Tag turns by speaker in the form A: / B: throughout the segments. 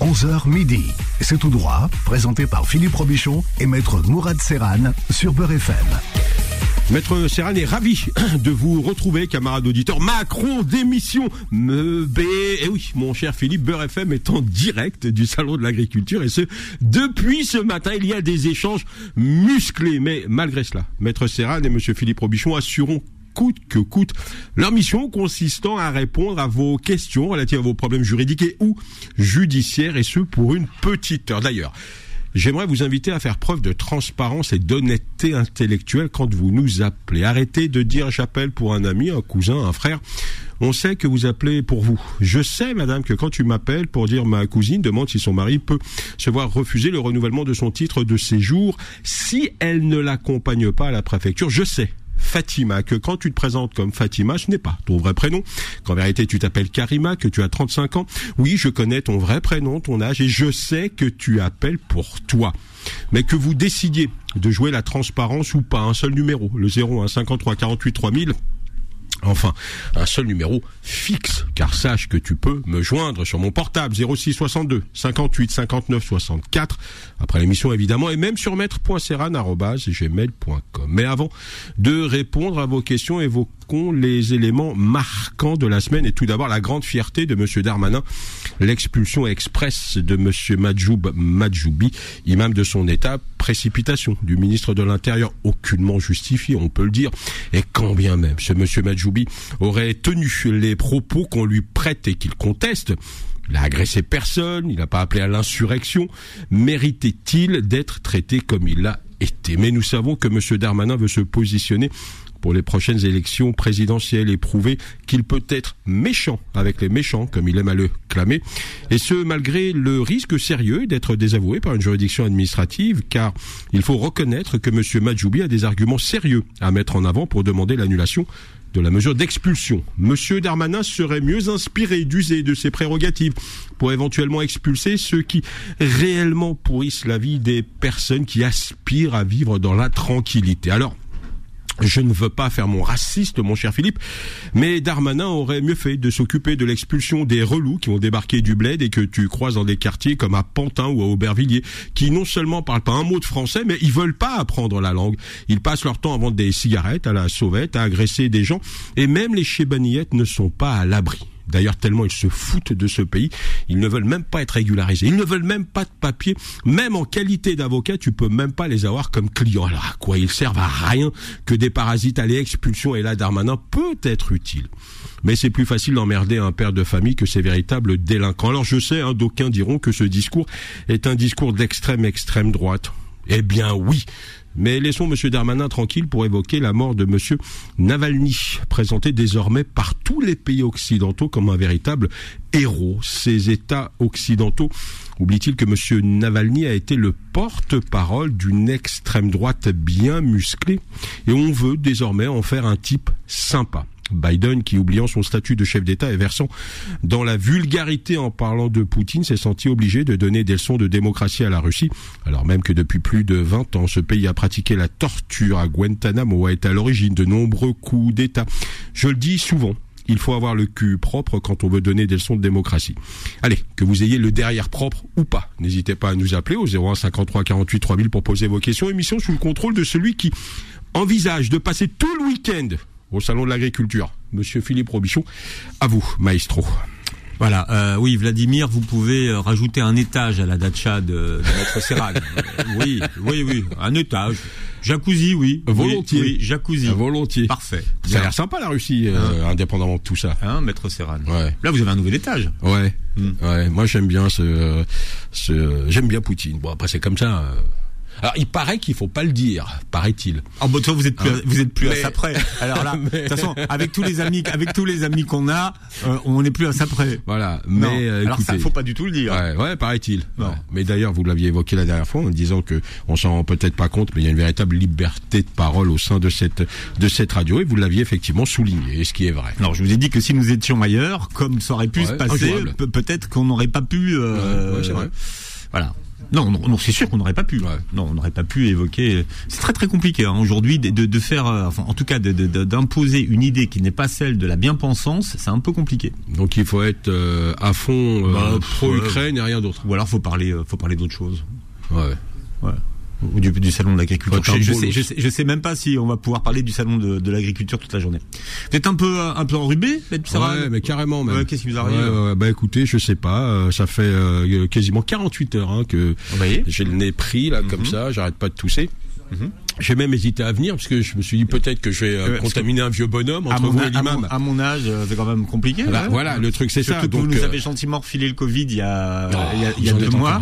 A: 11h midi. C'est tout droit, présenté par Philippe Robichon et maître Mourad Serran sur Beurre FM.
B: Maître Serran est ravi de vous retrouver, camarades auditeurs. Macron d'émission. Me B. Et oui, mon cher Philippe, Beurre FM est en direct du Salon de l'Agriculture et ce, depuis ce matin, il y a des échanges musclés. Mais malgré cela, Maître Serran et Monsieur Philippe Robichon assureront coûte que coûte leur mission consistant à répondre à vos questions relatives à vos problèmes juridiques et ou judiciaires et ce pour une petite heure. D'ailleurs, J'aimerais vous inviter à faire preuve de transparence et d'honnêteté intellectuelle quand vous nous appelez. Arrêtez de dire j'appelle pour un ami, un cousin, un frère. On sait que vous appelez pour vous. Je sais, madame, que quand tu m'appelles pour dire ma cousine demande si son mari peut se voir refuser le renouvellement de son titre de séjour si elle ne l'accompagne pas à la préfecture, je sais Fatima, que quand tu te présentes comme Fatima, ce n'est pas ton vrai prénom, qu'en vérité tu t'appelles Karima, que tu as 35 ans. Oui, je connais ton vrai prénom, ton âge, et je sais que tu appelles pour toi. Mais que vous décidiez de jouer la transparence ou pas, un seul numéro, le 01 53 48 3000, Enfin, un seul numéro fixe, car sache que tu peux me joindre sur mon portable 06 62 58 59 64, après l'émission évidemment, et même sur maître.serran.gmail.com. Mais avant de répondre à vos questions, évoquons les éléments marquants de la semaine, et tout d'abord la grande fierté de Monsieur Darmanin, l'expulsion express de Monsieur Madjoub Madjoubi, imam de son État, précipitation du ministre de l'Intérieur, aucunement justifiée, on peut le dire, et quand bien même ce Monsieur Madjoubi aurait tenu les propos qu'on lui prête et qu'il conteste, il a agressé personne, il n'a pas appelé à l'insurrection, méritait-il d'être traité comme il l'a été? Mais nous savons que M. Darmanin veut se positionner pour les prochaines élections présidentielles et prouver qu'il peut être méchant avec les méchants, comme il aime à le clamer, et ce malgré le risque sérieux d'être désavoué par une juridiction administrative, car il faut reconnaître que M. Majoubi a des arguments sérieux à mettre en avant pour demander l'annulation de la mesure d'expulsion. Monsieur Darmanin serait mieux inspiré d'user de ses prérogatives pour éventuellement expulser ceux qui réellement pourrissent la vie des personnes qui aspirent à vivre dans la tranquillité. Alors, je ne veux pas faire mon raciste, mon cher Philippe, mais Darmanin aurait mieux fait de s'occuper de l'expulsion des relous qui ont débarqué du bled et que tu croises dans des quartiers comme à Pantin ou à Aubervilliers, qui non seulement parlent pas un mot de français, mais ils veulent pas apprendre la langue. Ils passent leur temps à vendre des cigarettes à la sauvette, à agresser des gens, et même les chébaniyettes ne sont pas à l'abri. D'ailleurs, tellement ils se foutent de ce pays, ils ne veulent même pas être régularisés. Ils ne veulent même pas de papier. Même en qualité d'avocat, tu peux même pas les avoir comme clients. Alors à quoi ils servent à rien que des parasites? À l'expulsion et là Darmanin peut être utile. Mais c'est plus facile d'emmerder un père de famille que ces véritables délinquants. Alors je sais, hein, d'aucuns diront que ce discours est un discours d'extrême extrême droite. Eh bien oui, mais laissons M. Darmanin tranquille pour évoquer la mort de M. Navalny, présenté désormais par tous les pays occidentaux comme un véritable héros. Ces États occidentaux oublient-ils que M. Navalny a été le porte-parole d'une extrême droite bien musclée et on veut désormais en faire un type sympa. Biden, qui oubliant son statut de chef d'État et versant dans la vulgarité en parlant de Poutine, s'est senti obligé de donner des leçons de démocratie à la Russie, alors même que depuis plus de 20 ans, ce pays a pratiqué la torture à Guantanamo, a été à l'origine de nombreux coups d'État. Je le dis souvent, il faut avoir le cul propre quand on veut donner des leçons de démocratie. Allez, que vous ayez le derrière propre ou pas. N'hésitez pas à nous appeler au 01 53 48 3000 pour poser vos questions. Émission sous le contrôle de celui qui envisage de passer tout le week-end au Salon de l'Agriculture. Monsieur Philippe Robichon, à vous, maestro.
C: Voilà, euh, oui, Vladimir, vous pouvez euh, rajouter un étage à la datcha de, de Maître Serran. Euh, oui, oui, oui, un étage. Jacuzzi, oui.
B: Volontiers.
C: Oui, jacuzzi.
B: Volontiers.
C: Parfait.
B: Ça a l'air sympa la Russie, euh, indépendamment de tout ça.
C: Hein, Maître Serran.
B: Ouais.
C: Là, vous avez un nouvel étage.
B: Ouais.
C: Hmm.
B: Ouais. Moi, j'aime bien ce, ce j'aime bien Poutine. Bon, après, c'est comme ça. euh. Alors, il paraît qu'il faut pas le dire, paraît-il.
C: Ah bon, toi, vous êtes plus, à, vous êtes plus
B: Mais-
C: à ça près. Alors là, de toute façon, avec tous les amis, avec tous les amis qu'on a, euh, on n'est plus à ça près.
B: Voilà.
C: Non.
B: Mais euh,
C: Alors ça,
B: écoutez,
C: faut pas du tout le dire.
B: Ouais, ouais, paraît-il.
C: Non.
B: Ouais. Mais d'ailleurs, vous l'aviez évoqué la dernière fois en disant que on s'en rend peut-être pas compte, mais il y a une véritable liberté de parole au sein de cette de cette radio et vous l'aviez effectivement souligné, ce qui est vrai.
C: Alors je vous ai dit que si nous étions ailleurs, comme ça aurait pu
B: Ouais,
C: se passer, peut-être qu'on n'aurait pas pu. euh,
B: c'est vrai.
C: Voilà. Non, non, non c'est sûr qu'on n'aurait pas pu. Non, on n'aurait pas pu évoquer. C'est très très compliqué hein, aujourd'hui de, de, faire, euh, enfin, en tout cas, d'imposer une idée qui n'est pas celle de la bien-pensance. C'est un peu compliqué.
B: Donc il faut être euh, à fond bah, pro Ukraine et rien d'autre.
C: Ou alors faut parler, faut parler d'autre chose.
B: Ouais.
C: Ouais ou du, du salon de l'agriculture. Je, sais, je, sais, je sais même pas si on va pouvoir parler du salon de, de l'agriculture toute la journée. Vous êtes un peu un peu enrubé,
B: Ouais, mais carrément même.
C: Qu'est-ce qui vous arrive
B: Bah écoutez, je sais pas. Euh, ça fait euh, quasiment 48 heures hein, que j'ai le nez pris là comme mhm. ça. J'arrête pas de tousser. Mhm. J'ai même hésité à venir parce que je me suis dit peut-être que je vais euh, contaminer un vieux bonhomme entre vous et l'imam.
C: À, mon âge, c'est quand même compliqué.
B: Bah, Voilà, le truc c'est ça.
C: Donc, vous nous avez gentiment refilé le Covid il y a, il y a, il y a deux mois.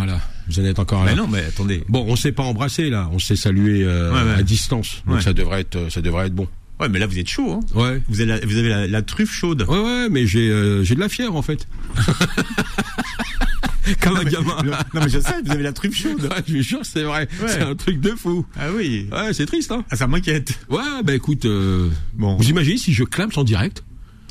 B: Vous en êtes encore
C: là. Mais non, mais attendez.
B: Bon, on s'est pas embrassé là, on s'est salué euh, à distance, donc ça devrait être, ça devrait être bon.
C: Ouais, mais là vous êtes chaud. Hein
B: ouais.
C: Vous avez la, vous avez la, truffe chaude.
B: Ouais, ouais, mais j'ai euh, j'ai de la fièvre en fait. Comme un gamin.
C: non mais je sais, vous avez la truffe chaude.
B: Ouais, je suis sûr, c'est vrai. C'est un truc de fou.
C: Ah oui.
B: Ouais, c'est triste, hein.
C: Ah, ça m'inquiète.
B: Ouais, bah écoute, euh, bon. vous imaginez si je clame en direct?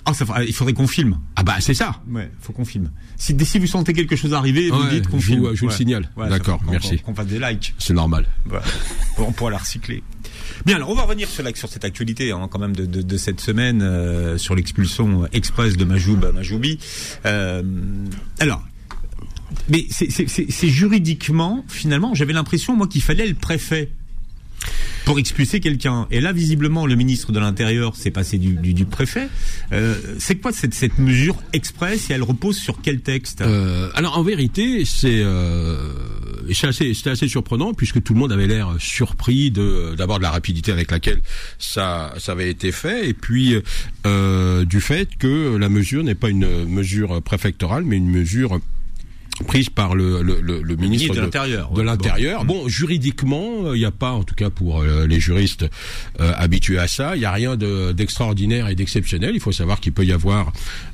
C: Ah, ça, il faudrait qu'on filme.
B: Ah bah c'est ça.
C: Ouais, faut qu'on filme. Si, si vous sentez quelque chose arriver, vous dites qu'on filme.
B: Je vous le signale. D'accord, merci.
C: Qu'on fasse des likes.
B: C'est normal.
C: on pourra la recycler. Bien, alors on va revenir sur, sur cette actualité hein, quand même de, de, de cette semaine euh, sur l'expulsion express de Majoub Majoubi. Euh, alors, mais c'est juridiquement, finalement, j'avais l'impression moi qu'il fallait le préfet pour expulser quelqu'un. Et là, visiblement, le ministre de l'Intérieur s'est passé du, du, du préfet. Euh, c'est quoi cette, cette mesure express et elle repose sur quel texte?
B: Euh, Alors, en vérité, c'est euh, assez, assez surprenant puisque tout le monde avait l'air surpris d'abord de la rapidité avec laquelle ça ça avait été fait et puis euh, du fait que la mesure n'est pas une mesure préfectorale mais une mesure prise par le, le, le, ministre,
C: de l'Intérieur.
B: De, l'Intérieur. Bon. Juridiquement, il n'y a pas, en tout cas pour euh, les juristes euh, habitués à ça, il n'y a rien d'extraordinaire et d'exceptionnel. Il faut savoir qu'il peut y avoir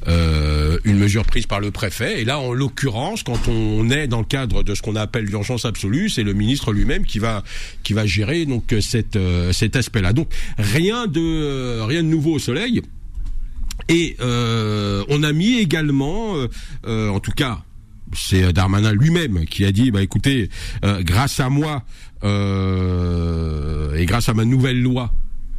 B: euh, une mesure prise par le préfet. Et là, en l'occurrence, quand on est dans le cadre de ce qu'on appelle l'urgence absolue, c'est le ministre lui-même qui va qui va gérer donc cette, cet aspect-là. Donc rien de rien de nouveau au soleil. Et on a mis également, en tout cas c'est euh, Darmanin lui-même qui a dit bah écoutez euh, grâce à moi euh, et grâce à ma nouvelle loi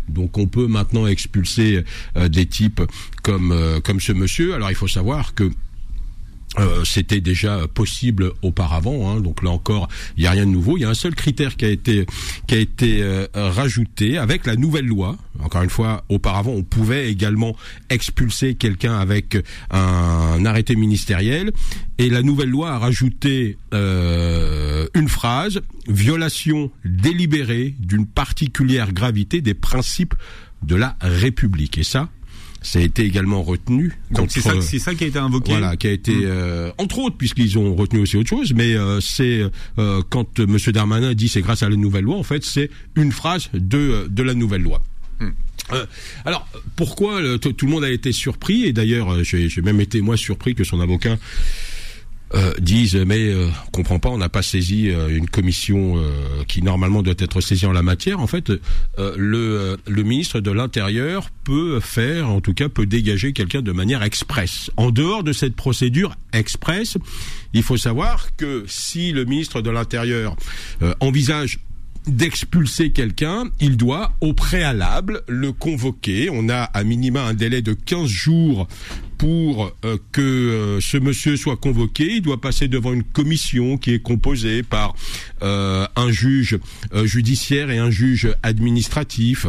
B: donc on peut maintenant expulser des types comme comme ce monsieur. Alors il faut savoir que euh, c'était déjà possible auparavant, hein, donc là encore, il n'y a rien de nouveau. Il y a un seul critère qui a été qui a été euh, rajouté avec la nouvelle loi. Encore une fois, auparavant, on pouvait également expulser quelqu'un avec un, arrêté ministériel, et la nouvelle loi a rajouté euh, une phrase violation délibérée d'une particulière gravité des principes de la République. Et ça, ça a été également retenu.
C: Donc c'est ça, c'est ça qui a été invoqué.
B: Voilà, qui a été mm. euh, entre autres puisqu'ils ont retenu aussi autre chose, mais euh, c'est euh, quand Monsieur Darmanin dit c'est grâce à la nouvelle loi, en fait, c'est une phrase de de la nouvelle loi. Mm. alors pourquoi tout le monde a été surpris? Et d'ailleurs j'ai même été moi surpris que son avocat euh, disent mais euh, on comprend pas, on n'a pas saisi euh, une commission euh, qui normalement doit être saisie en la matière. En fait, le, le ministre de l'Intérieur peut faire, en tout cas, peut dégager quelqu'un de manière expresse. En dehors de cette procédure express, il faut savoir que si le ministre de l'Intérieur envisage d'expulser quelqu'un, il doit au préalable le convoquer. On a à minima un délai de 15 jours pour euh, que euh, ce monsieur soit convoqué, il doit passer devant une commission qui est composée par euh, un juge judiciaire et un juge administratif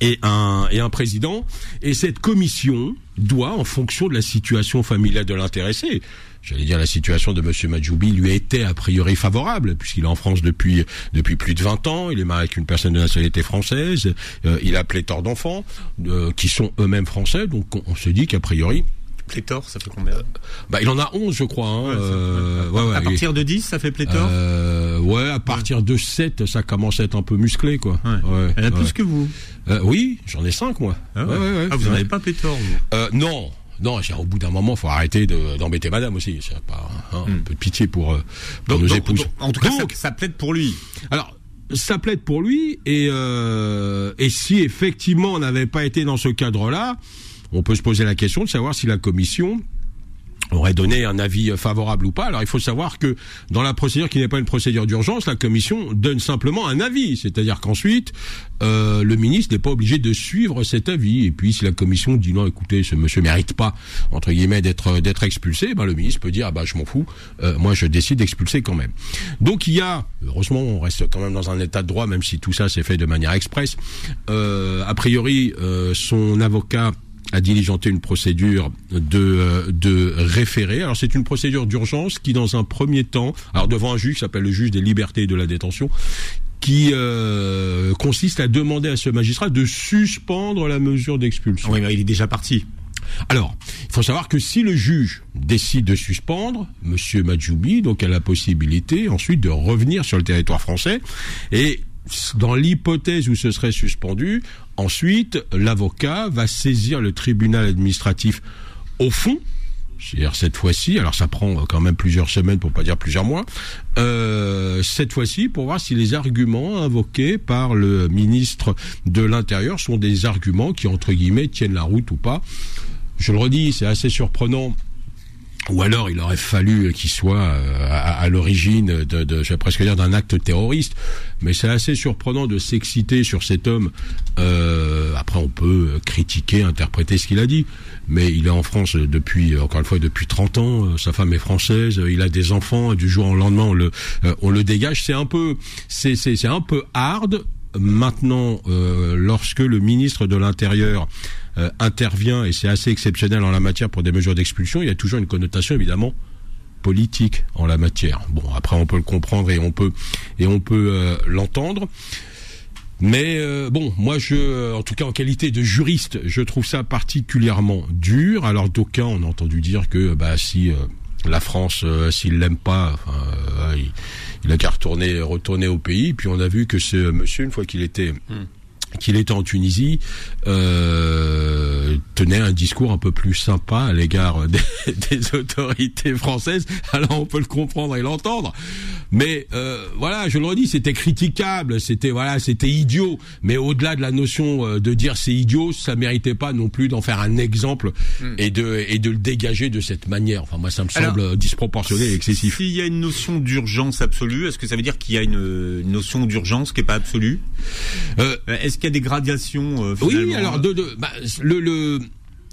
B: et un, et un président. Et cette commission doit, en fonction de la situation familiale de l'intéressé, j'allais dire la situation de Monsieur Majoubi lui était a priori favorable puisqu'il est en France depuis depuis plus de 20 ans, il est marié avec une personne de nationalité française, euh, il a pléthore d'enfants euh, qui sont eux-mêmes français, donc on, se dit qu'a priori
C: Pléthore, ça fait combien?
B: Bah, il en a 11, je crois. Hein.
C: Euh, ouais, ouais, à partir de 10, ça fait pléthore?
B: Euh, Ouais, à partir de 7, ça commence à être un peu musclé, quoi.
C: Ouais. Elle a plus que vous?
B: Oui, j'en ai 5, moi.
C: Ah, ah vous n'en avez pas pléthore, vous?
B: Non, non, au bout d'un moment, faut arrêter d'embêter Madame aussi. Pas, hein, Un hmm. peu de pitié pour, euh, nos épouses.
C: en tout cas, ça, plaide pour lui.
B: Alors, ça plaide pour lui, et, euh, et si effectivement on n'avait pas été dans ce cadre-là, on peut se poser la question de savoir si la commission aurait donné un avis favorable ou pas. Alors il faut savoir que dans la procédure qui n'est pas une procédure d'urgence, la commission donne simplement un avis, c'est-à-dire qu'ensuite euh, le ministre n'est pas obligé de suivre cet avis. Et puis si la commission dit non, écoutez, ce monsieur mérite pas entre guillemets d'être d'être expulsé, ben le ministre peut dire ah bah je m'en fous, euh, moi je décide d'expulser quand même. Donc il y a heureusement on reste quand même dans un état de droit, même si tout ça s'est fait de manière express. Euh, a priori son avocat a diligenté une procédure de, euh, de référé. Alors c'est une procédure d'urgence qui, dans un premier temps, alors devant un juge qui s'appelle le juge des libertés et de la détention, qui euh, consiste à demander à ce magistrat de suspendre la mesure d'expulsion.
C: Oui, mais il est déjà parti.
B: Alors, il faut savoir que si le juge décide de suspendre, Monsieur Majoubi donc a la possibilité ensuite de revenir sur le territoire français et dans l'hypothèse où ce serait suspendu, ensuite, l'avocat va saisir le tribunal administratif au fond, c'est-à-dire cette fois-ci, alors ça prend quand même plusieurs semaines, pour pas dire plusieurs mois, euh, cette fois-ci pour voir si les arguments invoqués par le ministre de l'Intérieur sont des arguments qui, entre guillemets, tiennent la route ou pas. Je le redis, c'est assez surprenant ou alors il aurait fallu qu'il soit euh, à, l'origine de, de, je vais presque dire, d'un acte terroriste. Mais c'est assez surprenant de s'exciter sur cet homme. Euh, après, on peut critiquer, interpréter ce qu'il a dit. Mais il est en France depuis, encore une fois, depuis 30 ans. Sa femme est française. Il a des enfants. Du jour au lendemain, on le, euh, on le dégage. C'est un peu, c'est, c'est, c'est un peu hard. Maintenant, lorsque le ministre de l'Intérieur euh, intervient, et c'est assez exceptionnel en la matière pour des mesures d'expulsion, il y a toujours une connotation évidemment politique en la matière. Bon, après on peut le comprendre et on peut et on peut euh, l'entendre. Mais euh, bon, moi je, en tout cas en qualité de juriste, je trouve ça particulièrement dur. Alors d'aucuns on a entendu dire que bah si la France, s'il l'aime pas, il, a qu'à retourner, retourner au pays. Puis on a vu que ce monsieur, une fois qu'il était hmm qu'il était en Tunisie, euh, tenait un discours un peu plus sympa à l'égard des, autorités françaises. Alors on peut le comprendre et l'entendre, mais euh, voilà, je le redis, c'était critiquable, c'était voilà, c'était idiot. Mais au-delà de la notion euh, de dire c'est idiot, ça méritait pas non plus d'en faire un exemple hmm. et de et de le dégager de cette manière. Enfin moi, ça me semble disproportionné et excessif.
C: S'il y a une notion d'urgence absolue, est-ce que ça veut dire qu'il y a une, notion d'urgence qui est pas absolue? Euh, Est-ce qu'il y a des gradations euh,
B: Oui, alors de, de bah, le, le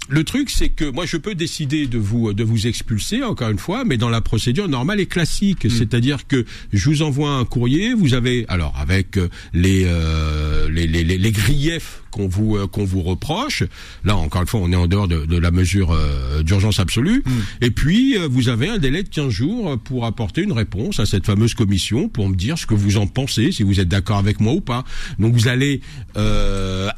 B: le truc, c'est que moi, je peux décider de vous de vous expulser encore une fois, mais dans la procédure normale et classique, mm. c'est-à-dire que je vous envoie un courrier, vous avez alors avec euh, les, euh, les, les, les griefs qu'on vous euh, qu'on vous reproche. Là, encore une fois, on est en dehors de, de la mesure euh, d'urgence absolue. Mm. Et puis, euh, vous avez un délai de 15 jours pour apporter une réponse à cette fameuse commission pour me dire ce que vous en pensez, si vous êtes d'accord avec moi ou pas. Donc, vous allez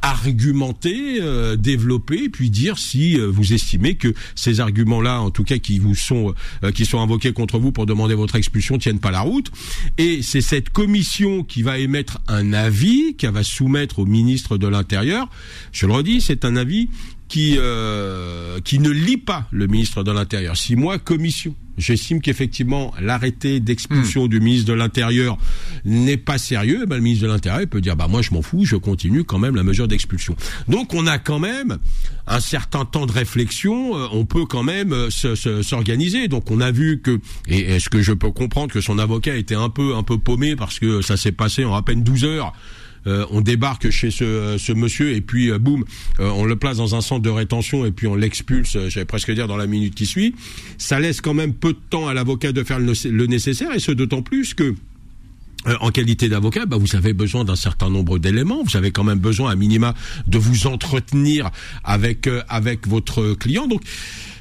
B: argumenter, développer, puis dire si vous estimez que ces arguments-là, en tout cas qui vous sont qui sont invoqués contre vous pour demander votre expulsion, tiennent pas la route. Et c'est cette commission qui va émettre un avis, qui va soumettre au ministre de l'Intérieur je le redis, c'est un avis qui euh, qui ne lit pas le ministre de l'Intérieur. Si moi, commission, j'estime qu'effectivement l'arrêté d'expulsion hmm. du ministre de l'Intérieur n'est pas sérieux, eh ben, le ministre de l'Intérieur peut dire bah moi je m'en fous, je continue quand même la mesure d'expulsion. Donc on a quand même un certain temps de réflexion, euh, on peut quand même euh, s'organiser. Donc on a vu que et est-ce que je peux comprendre que son avocat était un peu un peu paumé parce que ça s'est passé en à peine 12 heures euh, on débarque chez ce, ce monsieur et puis euh, boum, euh, on le place dans un centre de rétention et puis on l'expulse, j'allais presque dire dans la minute qui suit. Ça laisse quand même peu de temps à l'avocat de faire le, nécessaire et ce d'autant plus que en qualité d'avocat, bah, vous avez besoin d'un certain nombre d'éléments. Vous avez quand même besoin, à minima, de vous entretenir avec avec votre client. Donc, euh,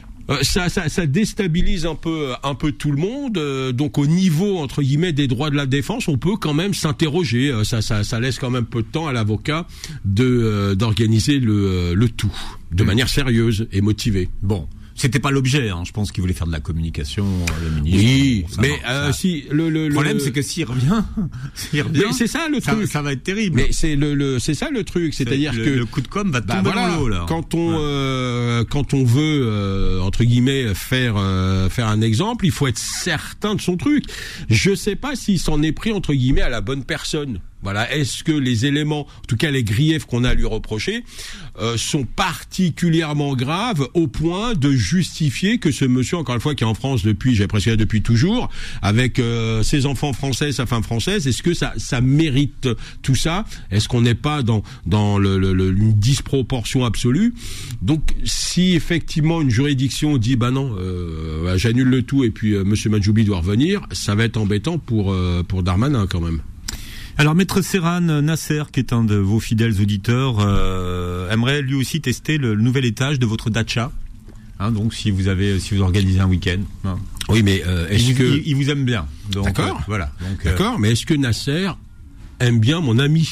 B: ça, ça, ça, déstabilise un peu, un peu tout le monde. Euh, donc au niveau entre guillemets des droits de la défense, on peut quand même s'interroger. Euh, ça, ça, ça, laisse quand même peu de temps à l'avocat de d'organiser le, le tout de mmh. manière sérieuse et motivée.
C: Bon. C'était pas l'objet, hein. je pense qu'il voulait faire de la communication,
B: le ministre. Oui, mais euh, si le,
C: le, le problème c'est que s'il revient, s'il revient,
B: c'est ça le truc,
C: ça va être terrible.
B: Mais c'est le, le c'est ça le truc, c'est-à-dire que
C: le coup de com va bah, tomber dans l'eau là.
B: Quand on euh, quand on veut euh, entre guillemets faire euh, faire un exemple, il faut être certain de son truc. Je sais pas s'il s'en est pris entre guillemets à la bonne personne. Voilà, est-ce que les éléments, en tout cas les griefs qu'on a à lui reprocher, euh, sont particulièrement graves au point de justifier que ce monsieur, encore une fois, qui est en France depuis, j'ai presque depuis toujours, avec euh, ses enfants français, sa femme française, est-ce que ça, ça mérite tout ça? Est-ce qu'on n'est pas dans dans le, le, une disproportion absolue? Donc, si effectivement une juridiction dit, bah non, euh, j'annule le tout et puis Monsieur Majoubi doit revenir, ça va être embêtant pour pour Darmanin quand même.
C: Alors, Maître Serran Nasser, qui est un de vos fidèles auditeurs, euh, aimerait lui aussi tester le, nouvel étage de votre dacha. Hein, donc, si vous avez, si vous organisez un week-end. Hein.
B: Oui, mais euh, est-ce que
C: il, vous aime bien
B: D'accord.
C: Euh, voilà.
B: D'accord. Mais est-ce que Nasser aime bien mon ami?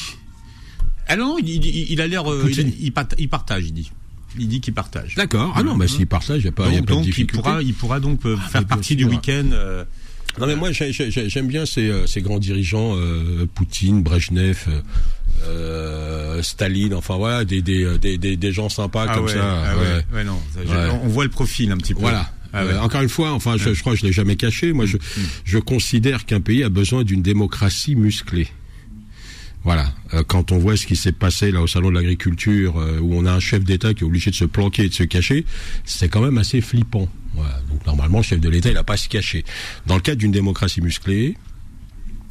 C: Ah non, il, a l'air, il, partage, il dit. Il dit qu'il partage.
B: D'accord. Ah non, mais s'il partage, il n'y a pas, donc, y a pas de difficulté.
C: Il pourra, il pourra donc ah, faire partie du week-end.
B: Non mais moi j'aime bien ces, euh, ces, grands dirigeants, euh, Poutine, Brejnev, euh, Staline, enfin voilà, des, des, des, des gens sympas ah comme ça.
C: Ah ouais. ouais. non, on voit le profil un petit peu.
B: Voilà. Ah encore une fois, enfin, je, je crois que je l'ai jamais caché. Moi, je, mm. je considère qu'un pays a besoin d'une démocratie musclée. Voilà. quand on voit ce qui s'est passé là au salon de l'agriculture, où on a un chef d'État qui est obligé de se planquer et de se cacher, c'est quand même assez flippant. Normalement, le chef de l'État, il n'a pas à se cacher. Dans le cadre d'une démocratie musclée,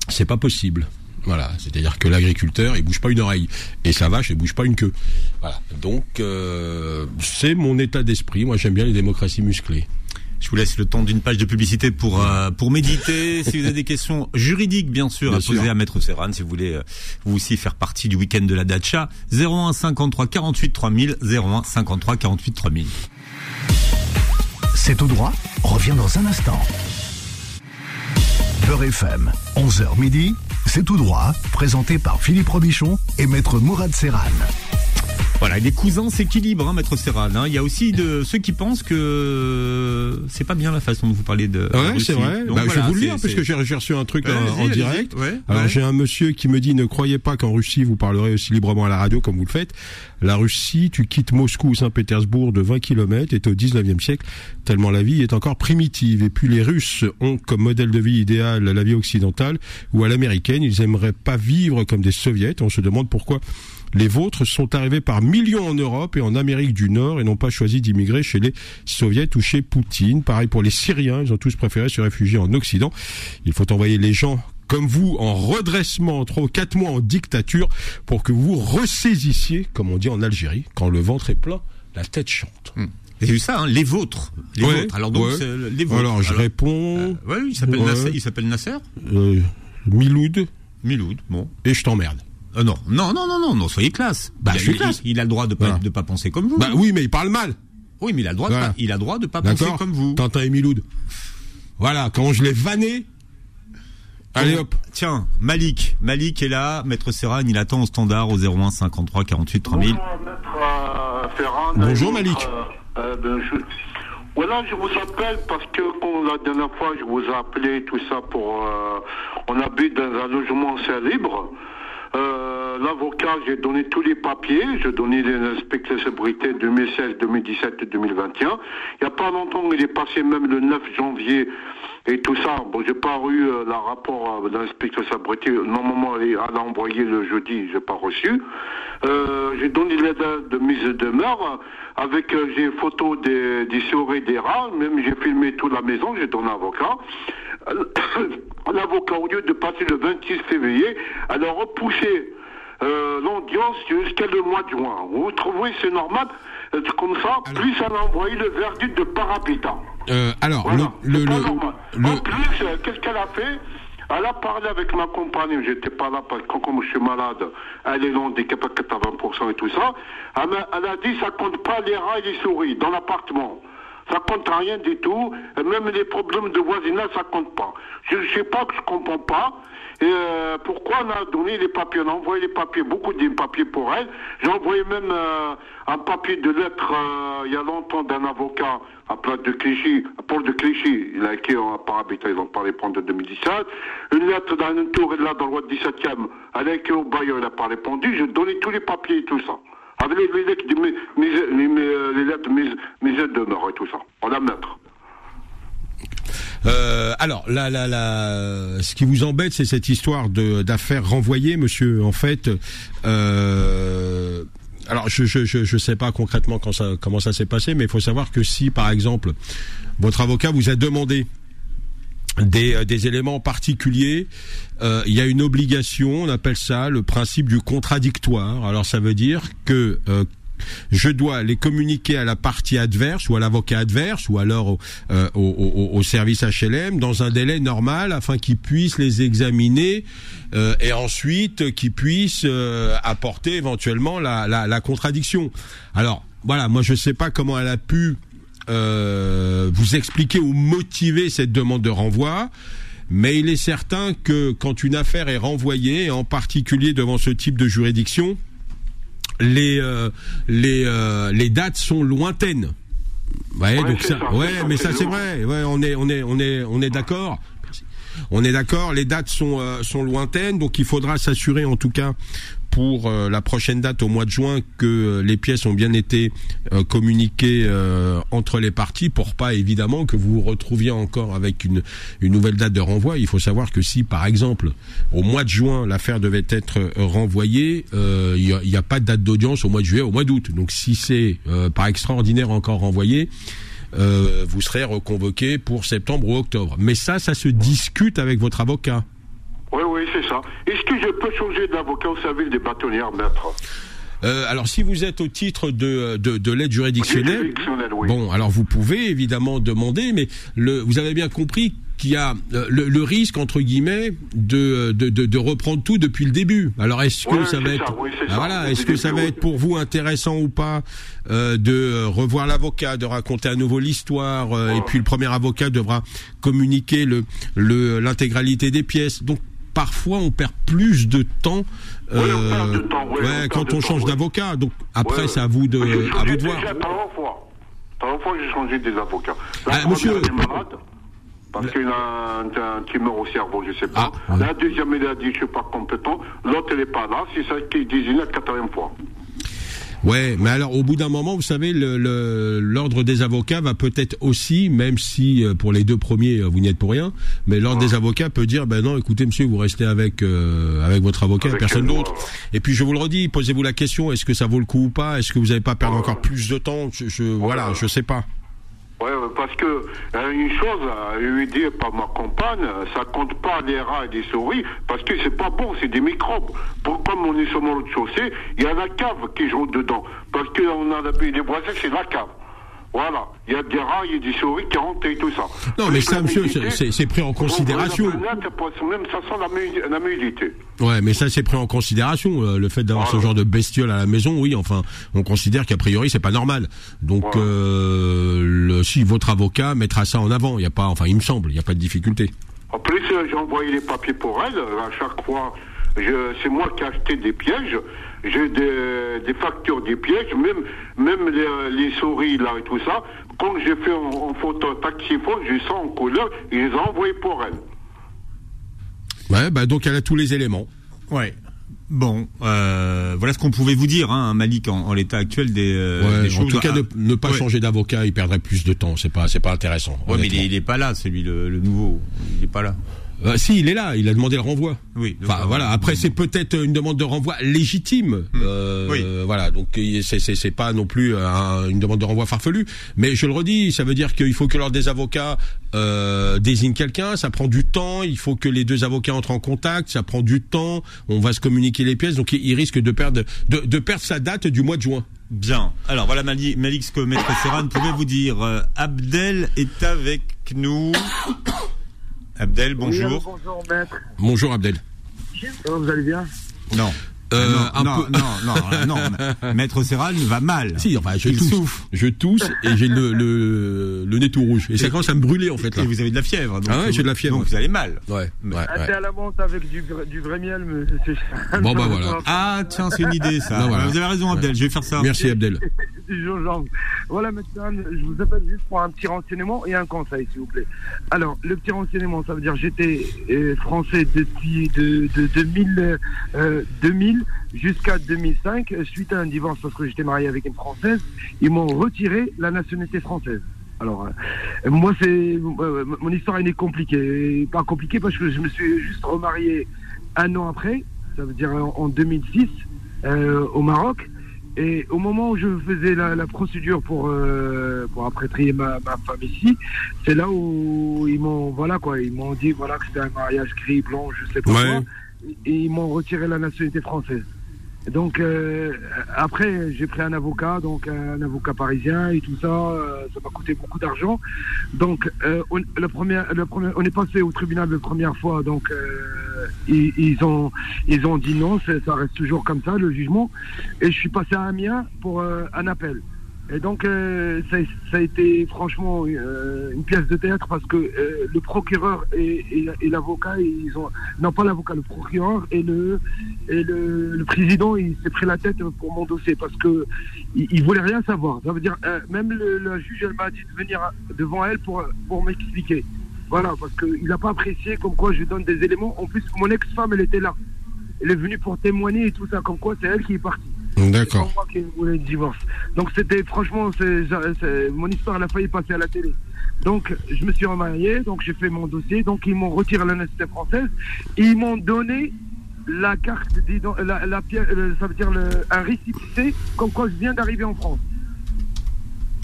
B: c'est pas possible. Voilà, c'est-à-dire que l'agriculteur, il bouge pas une oreille et sa vache, elle bouge pas une queue. Voilà. Donc euh, c'est mon état d'esprit. Moi, j'aime bien les démocraties musclées.
C: Je vous laisse le temps d'une page de publicité pour euh, pour méditer. si vous avez des questions juridiques, bien sûr, à poser à Maître Serran, si vous voulez euh, vous aussi faire partie du week-end de la Dacha, 01 53 48 3000, 01 53 48 3000.
A: C'est tout droit revient dans un instant. Beurre FM, 11h midi, c'est tout droit, présenté par Philippe Robichon et Maître Mourad Serran.
C: Voilà, les cousins s'équilibrent, hein, maître Serral. Hein. Il y a aussi de ceux qui pensent que c'est pas bien la façon de vous parler de.
B: Ouais, c'est vrai. bah, je vais vous le dire puisque j'ai reçu un truc en, direct. Alors j'ai un monsieur qui me dit ne croyez pas qu'en Russie vous parlerez aussi librement à la radio comme vous le faites. La Russie, tu quittes Moscou ou Saint-Pétersbourg de 20 km et au 19e siècle, tellement la vie est encore primitive. Et puis les Russes ont comme modèle de vie idéal la vie occidentale ou à l'américaine. Ils aimeraient pas vivre comme des soviets. On se demande pourquoi les vôtres sont arrivés par millions en Europe et en Amérique du Nord et n'ont pas choisi d'immigrer chez les soviets ou chez Poutine. Pareil pour les Syriens, ils ont tous préféré se réfugier en Occident. Il faut envoyer les gens comme vous en redressement, trois ou quatre mois en dictature, pour que vous ressaisissiez, comme on dit en Algérie, quand le ventre est plein, la tête chante.
C: Hum. Vous vu ça, hein, les vôtres. Les vôtres. Alors donc,
B: les vôtres. Alors je réponds.
C: Euh, il s'appelle Nasser. Il s'appelle Nasser.
B: Euh, Miloud.
C: Miloud, bon.
B: Et je t'emmerde.
C: Euh, non, non, non, non, non, non, soyez classe.
B: Bah, il,
C: je suis
B: classe.
C: Il, a le droit de pas, de pas penser comme vous.
B: Bah oui, mais il parle mal.
C: Oui, mais il a le droit, de pas, il a le droit de pas penser comme vous.
B: Tintin et Miloud. Voilà, quand je l'ai vanné. Allez hop.
C: Tiens, Malik, Malik est là, Maître Serran, il attend au standard au 01 53 48 3000. Bonjour,
B: Maître Bonjour Malik. Euh, euh, ben,
D: voilà, je vous appelle parce que quand la dernière fois je vous ai appelé tout ça pour euh, on habite dans un logement c'est libre. Euh, l'avocat, j'ai donné tous les papiers, j'ai donné les inspecteurs de sécurité 2016, 2017 et 2021. Il n'y a pas longtemps, il est passé même le 9 janvier et tout ça. Bon, j'ai pas eu euh, le rapport euh, de l'inspecteur sécurité. Normalement, elle a envoyé le jeudi, j'ai pas reçu. J'ai donné l'aide de mise de demeure avec j'ai photo des, des souris des rats, même j'ai filmé toute la maison, j'ai donné un avocat. L'avocat, au lieu de passer le 26 février, elle a repoussé euh, l'audience jusqu'à le mois de juin. Vous trouvez c'est normal euh, Comme ça, plus elle a envoyé le verdict de parapita.
B: Euh, alors, le, le,
D: En plus, euh, qu'est-ce qu'elle a fait? Elle a parlé avec ma compagne, j'étais pas là parce que comme je suis malade, elle est handicapée à 80% et tout ça. Elle a, elle a dit ça compte pas les rats et les souris dans l'appartement. Ça compte rien du tout. même les problèmes de voisinage, ça compte pas. Je ne sais pas que je comprends pas. Et euh, pourquoi on a donné les papiers? On a envoyé les papiers, beaucoup de papiers pour elle. J'ai envoyé même euh, un papier de lettre euh, il y a longtemps d'un avocat à Place de Clichy, à Paul de Clichy. Il a écrit en habitat, ils ont pendant de 2017. Une lettre une tour là dans le roi 17e. Elle a écrit au bailleur, il n'a pas répondu. J'ai donné tous les papiers et tout ça. Avec les, mes, les, lettres, et tout ça. On a mettre.
B: Euh, alors, là, là, là, ce qui vous embête, c'est cette histoire de d'affaires renvoyées, monsieur. En fait, euh, alors je, je je je sais pas concrètement quand ça, comment ça s'est passé, mais il faut savoir que si, par exemple, votre avocat vous a demandé des, euh, des éléments particuliers, euh, il y a une obligation, on appelle ça le principe du contradictoire. Alors ça veut dire que euh, je dois les communiquer à la partie adverse ou à l'avocat adverse ou alors au, euh, au, au- au service HLM dans un délai normal afin qu'ils puissent les examiner euh, et ensuite qu'ils puissent euh, apporter éventuellement la, la, la contradiction. Alors voilà, moi je sais pas comment elle a pu euh, vous expliquer ou motiver cette demande de renvoi. Mais il est certain que quand une affaire est renvoyée, en particulier devant ce type de juridiction, les euh, les euh, les dates sont lointaines. Ouais,
D: Ouais,
B: donc ça,
D: ça,
B: ouais, mais ça c'est vrai. Ouais, on est on est on est on est d'accord. On est d'accord. Les dates sont euh, sont lointaines, donc il faudra s'assurer en tout cas pour euh, la prochaine date au mois de juin que euh, les pièces ont bien été euh, communiquées entre les parties pour pas évidemment que vous vous retrouviez encore avec une une nouvelle date de renvoi. Il faut savoir que si par exemple au mois de juin l'affaire devait être renvoyée, il y a, y a pas de date d'audience au mois de juillet, au mois d'août. Donc si c'est euh, par extraordinaire encore renvoyé, vous serez reconvoqué pour septembre ou octobre. Mais ça, ça se discute avec votre avocat.
D: Oui, oui, c'est ça. Est-ce que je peux changer d'avocat au service des bâtonnières, maître
B: Euh, alors, si vous êtes au titre de, de, de l'aide juridictionnelle,
D: oui.
B: bon, alors vous pouvez évidemment demander, mais le, vous avez bien compris qu'il y a euh, le, le risque entre guillemets de, de, de, de reprendre tout depuis le début. Alors, est-ce que
D: Ouais,
B: ça va être,
D: ça, oui, c'est
B: Ah, voilà, est-ce que ça va être pour vous intéressant ou pas euh, de revoir l'avocat, de raconter à nouveau l'histoire, euh, et puis le premier avocat devra communiquer le le l'intégralité des pièces. Donc parfois on perd plus de temps, euh,
D: Oui, on perd de temps, oui, on perd
B: quand on change d'avocat. Donc après c'est à vous de à vous de voir.
D: déjà par fois. J'ai changé des avocats. La
B: Ah, monsieur-
D: elle est malade. Parce qu'il a un, un tumeur au cerveau, je sais pas.
B: Ah, ouais.
D: La deuxième, elle a dit, je suis pas compétent. L'autre, elle est pas là. C'est ça qui désigne la quatrième fois.
B: Ouais, mais alors au bout d'un moment, vous savez, le- le- l'ordre des avocats va peut-être aussi, même si euh, pour les deux premiers euh, vous n'y êtes pour rien, mais l'ordre des avocats peut dire, ben non, écoutez monsieur, vous restez avec euh, avec votre avocat,
D: Avec
B: personne d'autre. Et puis je vous le redis, posez-vous la question, est-ce que ça vaut le coup ou pas? Est-ce que vous n'allez pas perdre encore plus de temps? Je, je voilà, je sais pas.
D: Ouais, parce que euh, une chose, euh, lui dire par ma compagne, euh, ça compte pas les rats et des souris, parce que c'est pas bon, c'est des microbes. Pour, comme on est sur mon chaussée, il y a la cave qui joue dedans. Parce que on a les voisins, c'est la cave. Voilà. Il y a des rats, il y a des souris qui rentrent et tout ça.
B: Non, mais ça, monsieur, c'est- pris en
D: on
B: considération.
D: Même ça sent la.
B: Ouais, mais ça c'est pris en considération. euh, le fait d'avoir
D: Voilà.
B: ce genre de bestiole à la maison, oui. Enfin, on considère qu'a priori c'est pas normal. Donc,
D: Voilà.
B: euh, le, si votre avocat mettra ça en avant, il y a pas, enfin, il me semble, il y a pas de difficulté.
D: En plus, euh, j'ai envoyé les papiers pour elle. À chaque fois, c'est moi qui ai acheté des pièges. J'ai des, des factures des pièges, même, même les, les souris là et tout ça. Quand j'ai fait en, en photo taxiphone, j'ai ça en couleur et je les ai envoyés pour elle.
B: Ouais, bah donc elle a tous les éléments.
C: Ouais. Bon, euh, voilà ce qu'on pouvait vous dire, hein, Malik, en, en l'état actuel des, euh,
B: Ouais,
C: des
B: en
C: choses.
B: tout cas,
C: Ah,
B: ne, ne pas
C: ouais.
B: changer d'avocat, il perdrait plus de temps. C'est pas, c'est pas intéressant.
C: Ouais, mais il
B: honnêtement.
C: est, il est pas là, celui le, le nouveau. Il est pas là.
B: Euh, si, il est là. Il a demandé le renvoi.
C: Oui.
B: Enfin
C: euh,
B: voilà. Après, c'est peut-être une demande de renvoi légitime. Euh,
C: Oui.
B: Voilà. Donc c'est pas non plus un- une demande de renvoi farfelue. Mais je le redis, ça veut dire qu'il faut que l'ordre des avocats euh, désigne quelqu'un. Ça prend du temps. Il faut que les deux avocats entrent en contact. Ça prend du temps. On va se communiquer les pièces. Donc il, risque de perdre de, de perdre sa date du mois de juin.
C: Bien. Alors voilà, Mali- Malik, ce que Maître Serran pouvait vous dire. Euh, Abdel est avec nous? Abdel,
E: Oui,
C: bonjour.
E: bonjour maître.
B: Bonjour Abdel.
E: Vous allez bien?
C: Non.
B: Euh,
C: non,
B: un
C: non,
B: peu-
C: non, non, non, non. Maître Serran va mal.
B: Si, enfin, je
C: Il
B: tousse.
C: souffre.
B: Je tousse et j'ai le, le, le nez tout rouge. Et ça commence à me brûler, en fait, là.
C: Et vous avez de la fièvre. Donc
B: Ah ouais, j'ai de la fièvre.
C: Donc vous allez mal.
B: Ouais, ouais,
E: Un
B: ouais.
E: thé à la menthe avec du, vrai- du vrai miel, mais c'est
B: Bon, bah, voilà.
C: Ah tiens, c'est une idée ça.
B: Voilà.
C: Vous avez raison Abdel, je vais faire ça.
B: Merci, Abdel.
E: Voilà, monsieur Anne, je vous appelle juste pour un petit renseignement et un conseil, s'il vous plaît. Alors, le petit renseignement, ça veut dire j'étais euh, français depuis de, de 2000, euh, 2000 jusqu'à 2005, euh, suite à un divorce parce que j'étais marié avec une française, ils m'ont retiré la nationalité française. Alors, euh, moi, c'est euh, mon histoire elle est compliquée. Pas compliquée parce que je me suis juste remarié un an après, ça veut dire en, en 2006, euh, au Maroc. Et au moment où je faisais la, procédure pour, pour après trier ma, ma femme ici, c'est là où ils m'ont voilà quoi, ils m'ont dit voilà que c'était un mariage gris blanc, je sais pas
B: Ouais.
E: quoi, ils m'ont retiré la nationalité française. Donc euh, après j'ai pris un avocat, donc un avocat parisien et tout ça, euh, ça m'a coûté beaucoup d'argent. Donc euh, on, premier, le premier, on est passé au tribunal la première fois, donc euh, ils, ils ont ils ont dit non, ça reste toujours comme ça le jugement. Et je suis passé à Amiens pour euh, un appel. Et donc euh, ça, ça a été franchement euh, une pièce de théâtre parce que euh, le procureur et, et, l'avocat, ils ont non pas l'avocat, le procureur et le et le, le président, il s'est pris la tête pour mon dossier parce que il, il voulait rien savoir. Ça veut dire euh, même le, la juge, elle m'a dit de venir devant elle pour pour m'expliquer. Voilà, parce qu'il n'a pas apprécié comme quoi je donne des éléments. En plus, mon ex-femme, elle était là. Elle est venue pour témoigner et tout ça, comme quoi c'est elle qui est partie. C'est
B: D'accord.
E: pas moi qui voulais le divorce. Donc c'était franchement, c'est, c'est- mon histoire elle a failli passer à la télé. Donc je me suis remarié, donc j'ai fait mon dossier, donc ils m'ont retiré la nationalité française, ils m'ont donné la carte, la, la euh, ça veut dire le, un récipicé, comme quoi je viens d'arriver en France.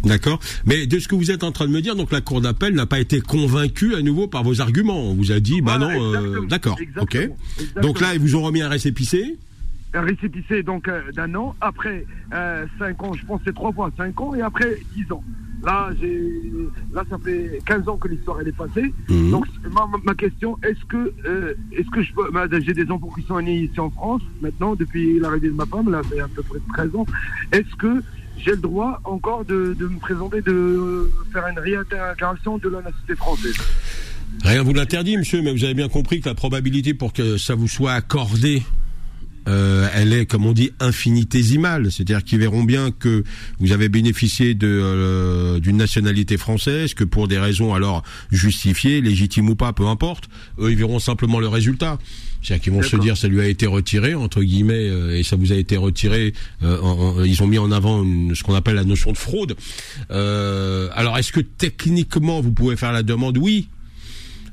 B: D'accord. Mais de ce que vous êtes en train de me dire, donc la cour d'appel n'a pas été convaincue à nouveau par vos arguments. On vous a dit, bah non, euh, d'accord, ok.
E: exactement,
B: Donc là, ils vous ont remis un récépissé?
E: Un récépissé donc euh, d'un an, après euh, 5 ans, je pense que c'est trois fois 5 ans, et après 10 ans. Là, j'ai, là, ça fait 15 ans que l'histoire elle est passée.
B: Mhm.
E: Donc, ma, ma- ma question, est-ce que, euh, est-ce que je peux, bah, j'ai des enfants qui sont nés ici en France, maintenant, depuis l'arrivée de ma femme, là, c'est à peu près 13 ans. Est-ce que j'ai le droit encore de, de me présenter, de euh, faire une réintégration de la nationalité française?
B: Rien vous l'interdit, monsieur, mais vous avez bien compris que la probabilité pour que ça vous soit accordé, euh, elle est, comme on dit, infinitésimale. C'est-à-dire qu'ils verront bien que vous avez bénéficié de euh, d'une nationalité française, que pour des raisons alors justifiées, légitimes ou pas, peu importe, eux ils verront simplement le résultat. C'est-à-dire qu'ils vont se dire ça lui a été retiré entre guillemets euh, et ça vous a été retiré. euh, en- en- ils ont mis en avant une- ce qu'on appelle la notion de fraude. Euh, alors est-ce que techniquement vous pouvez faire la demande? Oui,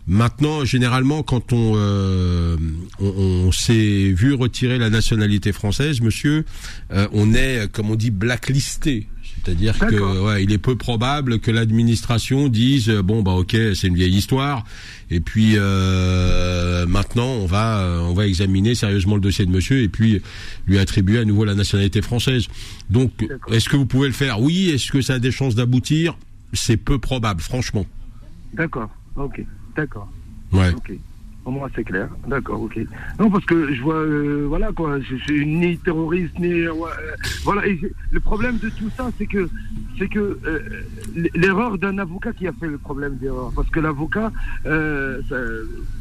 B: Maintenant, généralement, quand on, euh, on, on s'est vu retirer la nationalité française, monsieur, euh, on est, comme on dit, blacklisté. C'est-à-dire que ouais, il est peu probable que l'administration dise euh, bon bah ok c'est une vieille histoire et puis euh, maintenant on va on va examiner sérieusement le dossier de monsieur et puis lui attribuer à nouveau la nationalité française. Donc est-ce que vous pouvez le faire? Oui. Est-ce que ça a des chances d'aboutir? C'est peu probable, franchement.
E: D'accord, ok, d'accord.
B: Ouais.
E: Ok. Au moins c'est clair. D'accord, ok. Non parce que je vois, euh, voilà quoi, je suis ni terroriste ni euh, euh, voilà. Et le problème de tout ça, c'est que c'est que euh, l'erreur d'un avocat qui a fait le problème d'erreur, parce que l'avocat,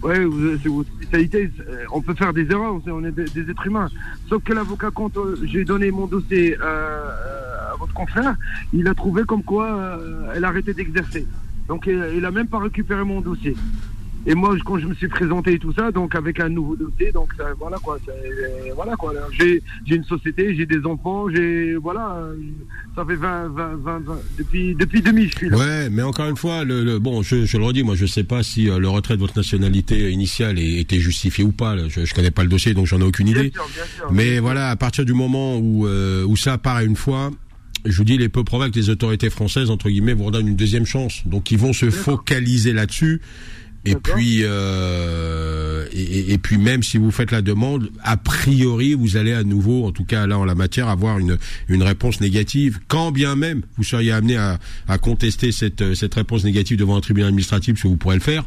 E: ouais, vous- c'est votre spécialité. On peut faire des erreurs, on est- des, des êtres humains. Sauf que l'avocat, quand j'ai donné mon dossier à votre confrère, il a trouvé comme quoi elle a arrêté d'exercer. Donc il, a même pas récupéré mon dossier. Et moi, quand je me suis présenté et tout ça, donc avec un nouveau dossier, donc ça, voilà quoi, ça, euh, voilà quoi. J'ai, une société, j'ai des enfants, j'ai, voilà, euh, ça fait 20, 20, 20, 20 depuis, depuis 2000, je suis là.
B: Ouais, mais encore une fois, le, le- bon, je, je le redis, moi, je sais pas si euh, le retrait de votre nationalité initiale était justifié ou pas. Je, je connais pas le dossier, donc j'en ai aucune
E: Bien
B: idée.
E: sûr, bien sûr.
B: Mais voilà, à partir du moment où euh, où ça apparaît une fois, je vous dis, il est peu probable que les autorités françaises, entre guillemets, vous redonnent une deuxième chance. Donc, ils vont se focaliser là-dessus. Et puis, euh, et, puis même si vous faites la demande, a priori, vous allez à nouveau, en tout cas là en la matière, avoir une une réponse négative. Quand bien même vous seriez amené à, à contester cette cette réponse négative devant un tribunal administratif, parce que vous pourrez le faire.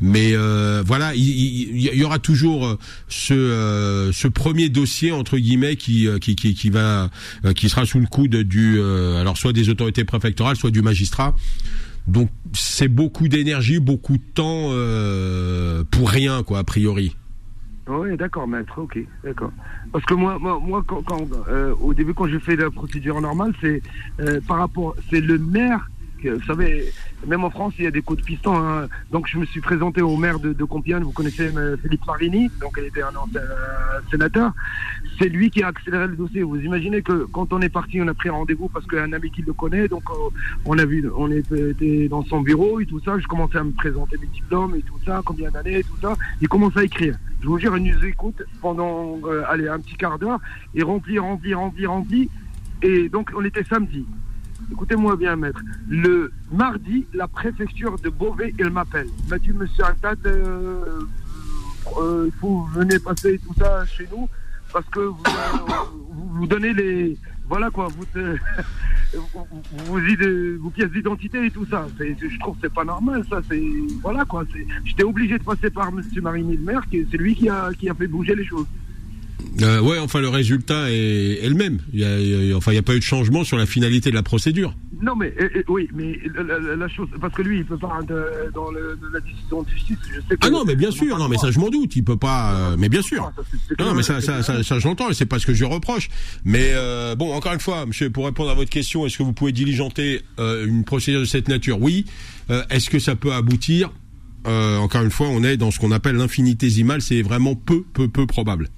B: Mais euh, voilà, il, il- il y aura toujours euh, ce euh, ce premier dossier entre guillemets qui euh, qui qui, qui va euh, qui sera sous le coude du euh, alors soit des autorités préfectorales, soit du magistrat. Donc c'est beaucoup d'énergie, beaucoup de temps euh, pour rien quoi a priori.
E: Oui, d'accord, maître, ok, d'accord. Parce que moi, moi, moi quand, quand, euh, au début, quand je fais la procédure normale, c'est euh, par rapport, c'est le maire que, vous savez, même en France, il y a des coups de piston. hein. Donc, je me suis présenté au maire de, de Compiègne. Vous connaissez Philippe Marini, donc il était un ancien sénateur. C'est lui qui a accéléré le dossier. Vous imaginez que quand on est parti, on a pris rendez-vous parce qu'un ami qui le connaît. Donc, euh, on a vu, on était dans son bureau et tout ça. Je commençais à me présenter mes diplômes et tout ça, combien d'années, tout ça. Il commence à écrire. Je vous jure, il nous écoute pendant, euh, un petit quart d'heure et rempli, rempli, rempli, rempli. Et donc, on était samedi. Écoutez-moi bien, maître. Le mardi, la préfecture de Beauvais, elle m'appelle. Il m'a dit, monsieur Attad, euh, euh, il faut venir passer tout ça chez nous parce que vous, euh, vous, vous donnez les. Voilà quoi, vous, euh, vous, vous, vos pièces d'identité et tout ça. Je trouve que c'est pas normal, ça. C'est voilà quoi. J'étais obligé de passer par le maire, qui c'est lui qui a qui a fait bouger les choses.
B: Euh, ouais, enfin le résultat est, est le même. Il y a, il y a- enfin, il n'y a pas eu de changement sur la finalité de la procédure.
E: Non mais euh, euh, oui, mais la, la- la chose, parce que lui, il peut pas de- dans le, de la décision de justice. Je sais que
B: Ah non, mais bien sûr, non, mais ça je m'en doute. Il peut pas, euh, mais bien sûr. Non, mais ça, ça, ça, ça, je l'entends, et c'est pas ce que je reproche. Mais bon, encore une fois, monsieur, pour répondre à votre question, est-ce que vous pouvez diligenter une procédure de cette nature? Oui. Est-ce que ça peut aboutir? Encore une fois, on est dans ce qu'on appelle l'infinitésimal. C'est vraiment peu, peu, peu probable.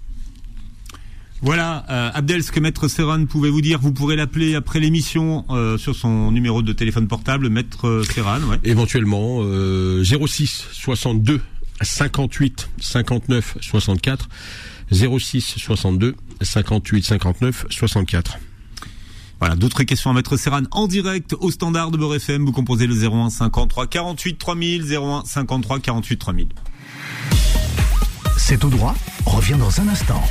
C: Voilà, euh, Abdel, ce que Maître Serran pouvait vous dire, vous pourrez l'appeler après l'émission euh, sur son numéro de téléphone portable, Maître Serran. Ouais.
B: Éventuellement, euh, 06 62 58 59 64. 06 62 58 59 64.
C: Voilà, d'autres questions à Maître Serran en direct au standard de Beurre FM. Vous composez le 01 53 48 3000, 01 53 48 3000.
A: C'est tout droit, revient dans un instant.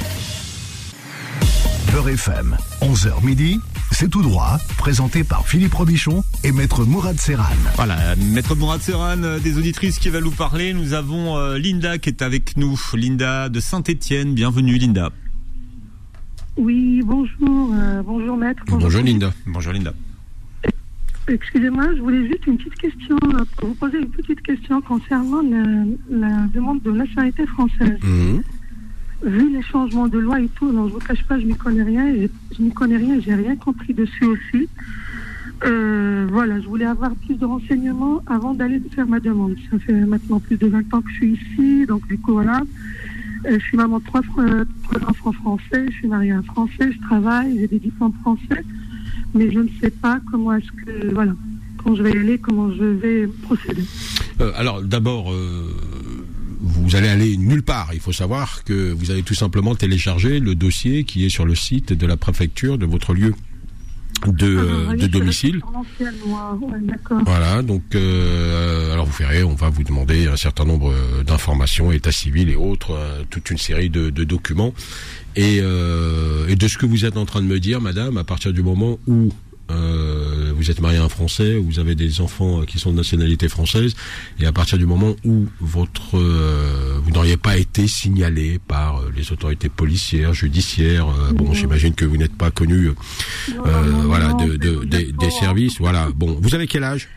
A: Beurre FM, 11h midi, c'est tout droit, présenté par Philippe Robichon et Maître Mourad Serran.
C: Voilà, Maître Mourad Serran, euh, des auditrices qui va nous parler. Nous avons euh, Linda qui est avec nous. Linda de Saint-Étienne. Bienvenue, Linda.
F: Oui, bonjour, euh, bonjour maître.
B: Bonjour Linda.
C: Bonjour, Linda.
F: Excusez-moi, je voulais juste une petite question, pour vous poser une petite question concernant la, la demande de nationalité française.
B: Mhm.
F: Vu les changements de loi et tout, non, je vous cache pas, je n'y connais rien, je, je n'y connais rien, j'ai rien compris dessus aussi. Euh, voilà, je voulais avoir plus de renseignements avant d'aller faire ma demande. Ça fait maintenant plus de 20 ans que je suis ici, donc du coup voilà. Euh, je suis maman de trois, fr- trois enfants français, je suis mariée à un français, je travaille, j'ai des diplômes français, mais je ne sais pas comment est-ce que, voilà, quand je vais y aller, comment je vais procéder.
B: Euh, alors d'abord, euh, vous allez aller nulle part. Il faut savoir que vous allez tout simplement télécharger le dossier qui est sur le site de la préfecture de votre lieu de,
F: Ah,
B: euh, de domicile.
F: ouais.
B: Voilà, donc euh, alors vous verrez, on va vous demander un certain nombre euh, d'informations, état civil et autres, euh, toute une série de, de documents. Et, et de ce que vous êtes en train de me dire, madame, à partir du moment où vous êtes marié à un Français, vous avez des enfants euh, qui sont de nationalité française, et à partir du moment où votre euh, vous n'auriez pas été signalé par euh, les autorités policières, judiciaires, euh, bon, j'imagine que vous n'êtes pas connu,
F: Non, non,
B: voilà,
F: non,
B: de, des- services, voilà. Bon, vous avez quel âge?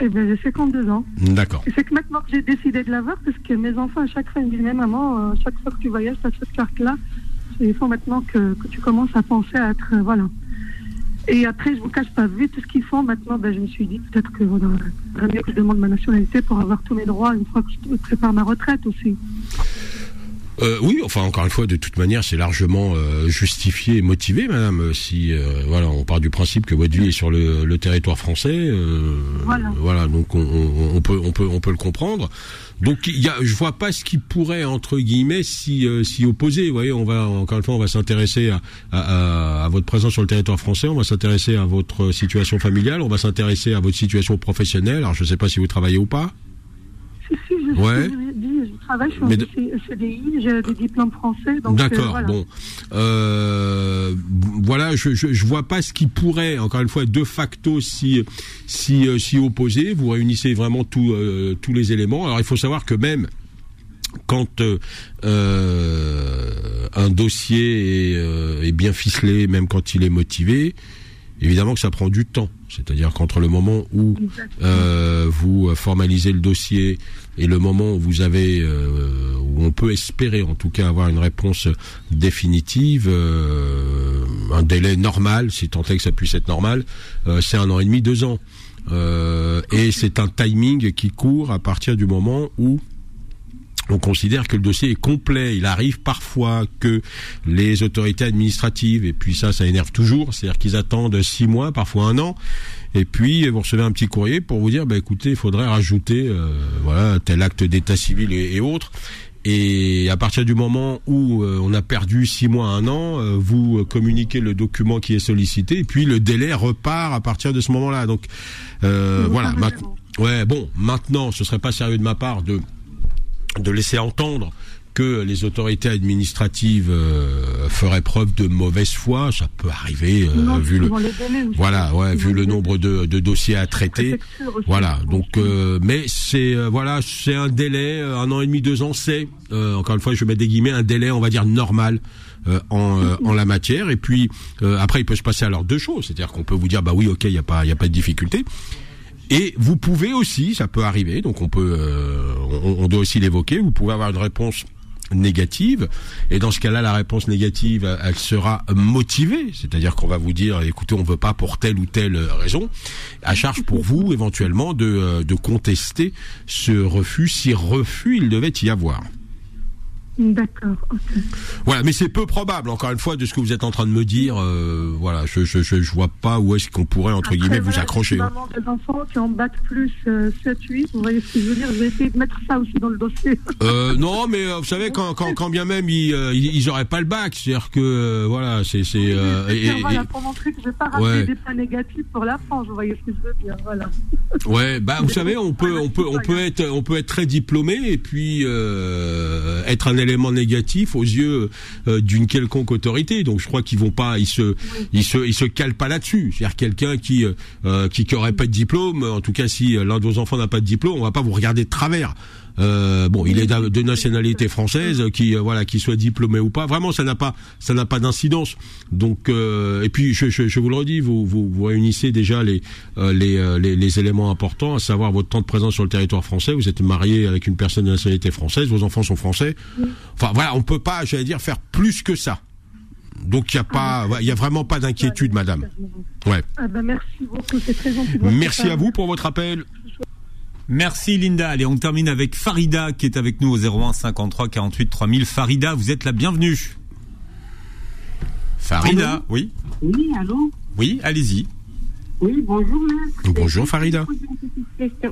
F: Eh bien, j'ai 52 ans.
B: D'accord.
F: Et c'est que maintenant que j'ai décidé de l'avoir, parce que mes enfants, à chaque fois, ils me disent, mais maman, euh, chaque fois que tu voyages, tu as cette carte-là. Il faut maintenant que, que tu commences à penser à être, euh, voilà. Et après, je vous cache pas, vu tout ce qu'ils font, maintenant, ben, je me suis dit peut-être que, voilà, mieux que je demande ma nationalité pour avoir tous mes droits une fois que je prépare ma retraite aussi.
B: Euh, oui, enfin encore une fois, de toute manière, c'est largement euh, justifié et motivé, madame. Si euh, voilà, on part du principe que votre vie est sur le, le territoire français, euh,
F: Voilà.
B: donc on, on- on peut on peut on peut le comprendre. Donc il y a, je vois pas ce qui pourrait entre guillemets s'y euh, s'y opposer. Vous voyez, on va encore une fois, on va s'intéresser à, à, votre présence sur le territoire français, on va s'intéresser à votre situation familiale, on va s'intéresser à votre situation professionnelle. Alors je sais pas si vous travaillez ou pas.
F: Si, si, je,
B: Ouais.
F: travaille, je suis en
B: Mais de-
F: C- CDI, j'ai des diplômes français. donc, euh,
B: D'accord.
F: voilà.
B: Bon, euh, voilà, je, je je vois pas ce qui pourrait, encore une fois, de facto, si si euh, s'y opposer. Vous réunissez vraiment tous euh, tous les éléments. Alors il faut savoir que même quand euh, euh, un dossier est, euh, est bien ficelé, même quand il est motivé, évidemment que ça prend du temps. C'est-à-dire qu'entre le moment où euh, vous formalisez le dossier et le moment où vous avez, euh, où on peut espérer en tout cas avoir une réponse définitive, euh, un délai normal, si tant est que ça puisse être normal, c'est un an et demi, deux ans. et c'est un timing qui court à partir du moment où on considère que le dossier est complet. Il arrive parfois que les autorités administratives, et puis ça, ça énerve toujours, c'est-à-dire qu'ils attendent six mois, parfois un an, et puis vous recevez un petit courrier pour vous dire, bah écoutez, il faudrait rajouter, euh, voilà, tel acte d'état civil et, autres. Et à partir du moment où euh, on a perdu six mois, un an, euh, vous communiquez le document qui est sollicité, et puis le délai repart à partir de ce moment-là. Donc voilà. Ouais, bon, maintenant, ce serait pas sérieux de ma part de de laisser entendre que les autorités administratives euh, feraient preuve de mauvaise foi, ça peut arriver euh, vu le voilà, ouais, vu le nombre de, dossiers à traiter. Voilà, donc euh, mais c'est voilà, c'est un délai un an et demi, deux ans, c'est encore une fois, je mets des guillemets, un délai, on va dire normal. en, en la matière. Et puis après il peut se passer alors deux choses. C'est-à-dire qu'on peut vous dire bah oui ok il y a pas il y a pas de difficulté et vous pouvez aussi, ça peut arriver, donc on peut, euh, on, doit aussi l'évoquer. Vous pouvez avoir une réponse négative et dans ce cas-là la réponse négative elle sera motivée c'est-à-dire qu'on va vous dire écoutez on veut pas pour telle ou telle raison à charge pour vous éventuellement de, euh, de contester ce refus si refus il devait y avoir
F: D'accord.
B: Voilà, mais c'est peu probable. Encore une fois, de ce que vous êtes en train de me dire, euh, voilà, je, je je vois pas où est-ce qu'on pourrait entre guillemets vous accrocher.
F: Maman des enfants qui en battent plus 7 euh, 8, vous voyez ce que je veux dire Je vais essayer de mettre ça aussi dans le dossier.
B: Euh, non, mais vous savez quand, quand, quand bien même ils, ils, auraient pas le bac, c'est-à-dire que voilà, c'est c'est.
F: voilà, pour montrer que je vais pas rater des points négatifs pour la France, vous voyez ce que je veux dire, voilà.
B: Ouais, bah vous savez, on peut on peut on peut être on peut être très diplômé et puis être un élève élément négatif aux yeux euh, d'une quelconque autorité. Donc je crois qu'ils vont pas, ils se, ils se, ils se calent pas là-dessus. C'est-à-dire quelqu'un qui, euh, qui, qui aurait pas de diplôme, en tout cas si l'un de vos enfants n'a pas de diplôme, on va pas vous regarder de travers. Euh, bon, il est de nationalité française, qui euh, voilà, qui soit diplômé ou pas. Vraiment, ça n'a pas, ça n'a pas d'incidence. Donc, euh, et puis, je, je, je, vous le redis, vous, vous, vous réunissez déjà les, les, les, les, éléments importants, à savoir votre temps de présence sur le territoire français. Vous êtes marié avec une personne de nationalité française, vos enfants sont français. Enfin, voilà, on peut pas, j'allais dire, faire plus que ça. Donc il y a pas, il y a vraiment pas d'inquiétude, madame.
F: Ouais. Ah ben merci beaucoup, c'est très gentil.
B: Merci à vous pour votre appel.
C: Merci Linda. Allez, on termine avec Farida qui est avec nous au 01 53 48 3000. Farida, vous êtes la bienvenue. Farida, oui.
G: Oui, allô
C: Oui, allez-y.
G: Oui, bonjour maître.
B: Bonjour Farida.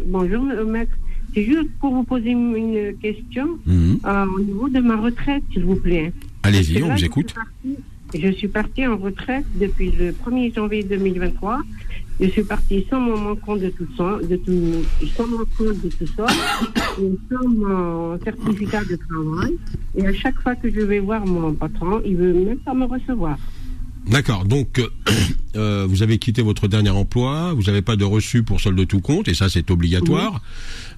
G: Bonjour maître. C'est juste pour vous poser une question mhm. euh, au niveau de ma retraite, s'il vous plaît.
B: Allez-y, on vous écoute.
G: Je suis partie en retraite depuis le 1er janvier 2023 je suis partie sans mon compte de tout ça, de tout, sans mon compte de tout ça, et sans mon certificat de travail. Et à chaque fois que je vais voir mon patron, il veut même pas me recevoir.
B: D'accord. Donc, euh, euh, vous avez quitté votre dernier emploi, vous n'avez pas de reçu pour solde de tout compte, et ça, c'est obligatoire.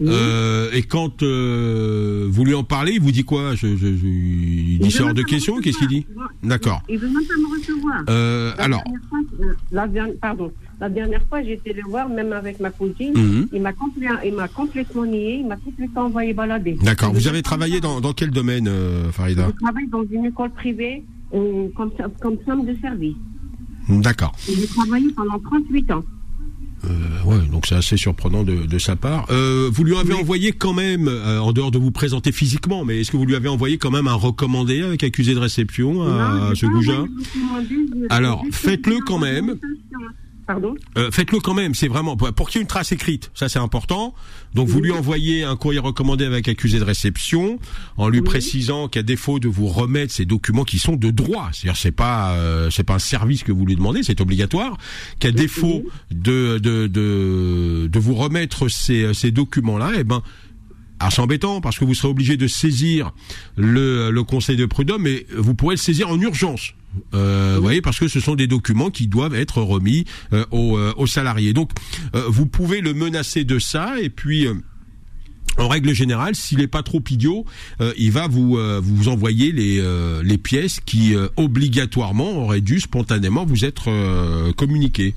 B: Euh, et quand vous lui en parlez, il vous dit quoi? Je, je, Il dit hors de question Qu'est-ce qu'il dit? D'accord.
G: Il veut même pas me recevoir.
B: alors.
G: la dernière, pardon. La dernière fois, j'ai été le voir, même avec ma cousine. Mhm. Il m'a complètement, complètement nié, il m'a complètement envoyé balader.
B: D'accord. Vous avez travaillé dans, dans quel domaine, euh, Farida
G: Je travaille dans une école privée euh, comme, comme femme de service.
B: D'accord.
G: J'ai travaillé pendant 38 ans.
B: Euh, ouais, donc c'est assez surprenant de, de sa part. Euh, vous lui avez envoyé quand même, euh, en dehors de vous présenter physiquement, mais est-ce que vous lui avez envoyé quand même un recommandé avec accusé de réception à, ce goujat Alors, faites-le quand même. Euh, faites-le quand même, c'est vraiment pour, qu'il y ait une trace écrite, ça c'est important. Donc vous lui envoyez un courrier recommandé avec accusé de réception, en lui précisant qu'à défaut de vous remettre ces documents qui sont de droit, c'est-à-dire c'est pas euh, c'est pas un service que vous lui demandez, c'est obligatoire, qu'à défaut de, de de, de vous remettre ces, ces documents-là, eh ben alors c'est embêtant parce que vous serez obligé de saisir le, le conseil de prud'homme, mais vous pourrez le saisir en urgence. Euh, vous voyez, parce que ce sont des documents qui doivent être remis euh, euh, aux, salariés. Donc, vous pouvez le menacer de ça, et puis. en règle générale, s'il n'est pas trop idiot, il va vous envoyer les les pièces qui obligatoirement auraient dû spontanément vous être communiquées.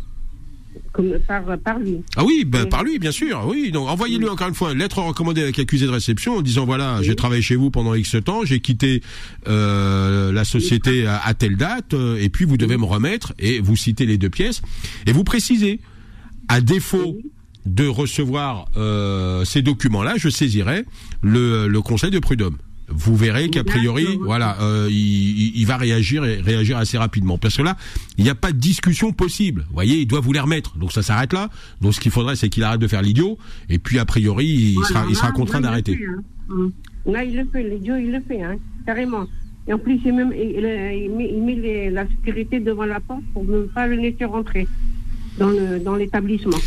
G: Par, par lui.
B: Ah oui, ben,
G: Oui.
B: par lui, bien sûr. Oui, donc envoyez-lui encore une fois une lettre recommandée avec accusé de réception en disant voilà, j'ai travaillé chez vous pendant X temps, j'ai quitté euh, la société à, à telle date, euh, et puis vous devez me remettre et vous citez les deux pièces et vous précisez. À défaut de recevoir euh, ces documents-là, je saisirai le, le Conseil de prud'homme. Vous verrez qu'a priori, voilà, euh, il, va réagir et réagir assez rapidement. Parce que là, il n'y a pas de discussion possible. Vous voyez, il doit vous les remettre. Donc ça s'arrête là. Donc ce qu'il faudrait, c'est qu'il arrête de faire l'idiot. Et puis a priori, il
G: Voilà,
B: sera, il sera
G: là,
B: contraint d'arrêter.
G: hein. Hum. Là, il le fait, l'idiot, il le fait, hein, carrément. Et en plus, il, même, il, il- il met, il met les- la sécurité devant la porte pour ne pas le laisser rentrer dans l'établissement.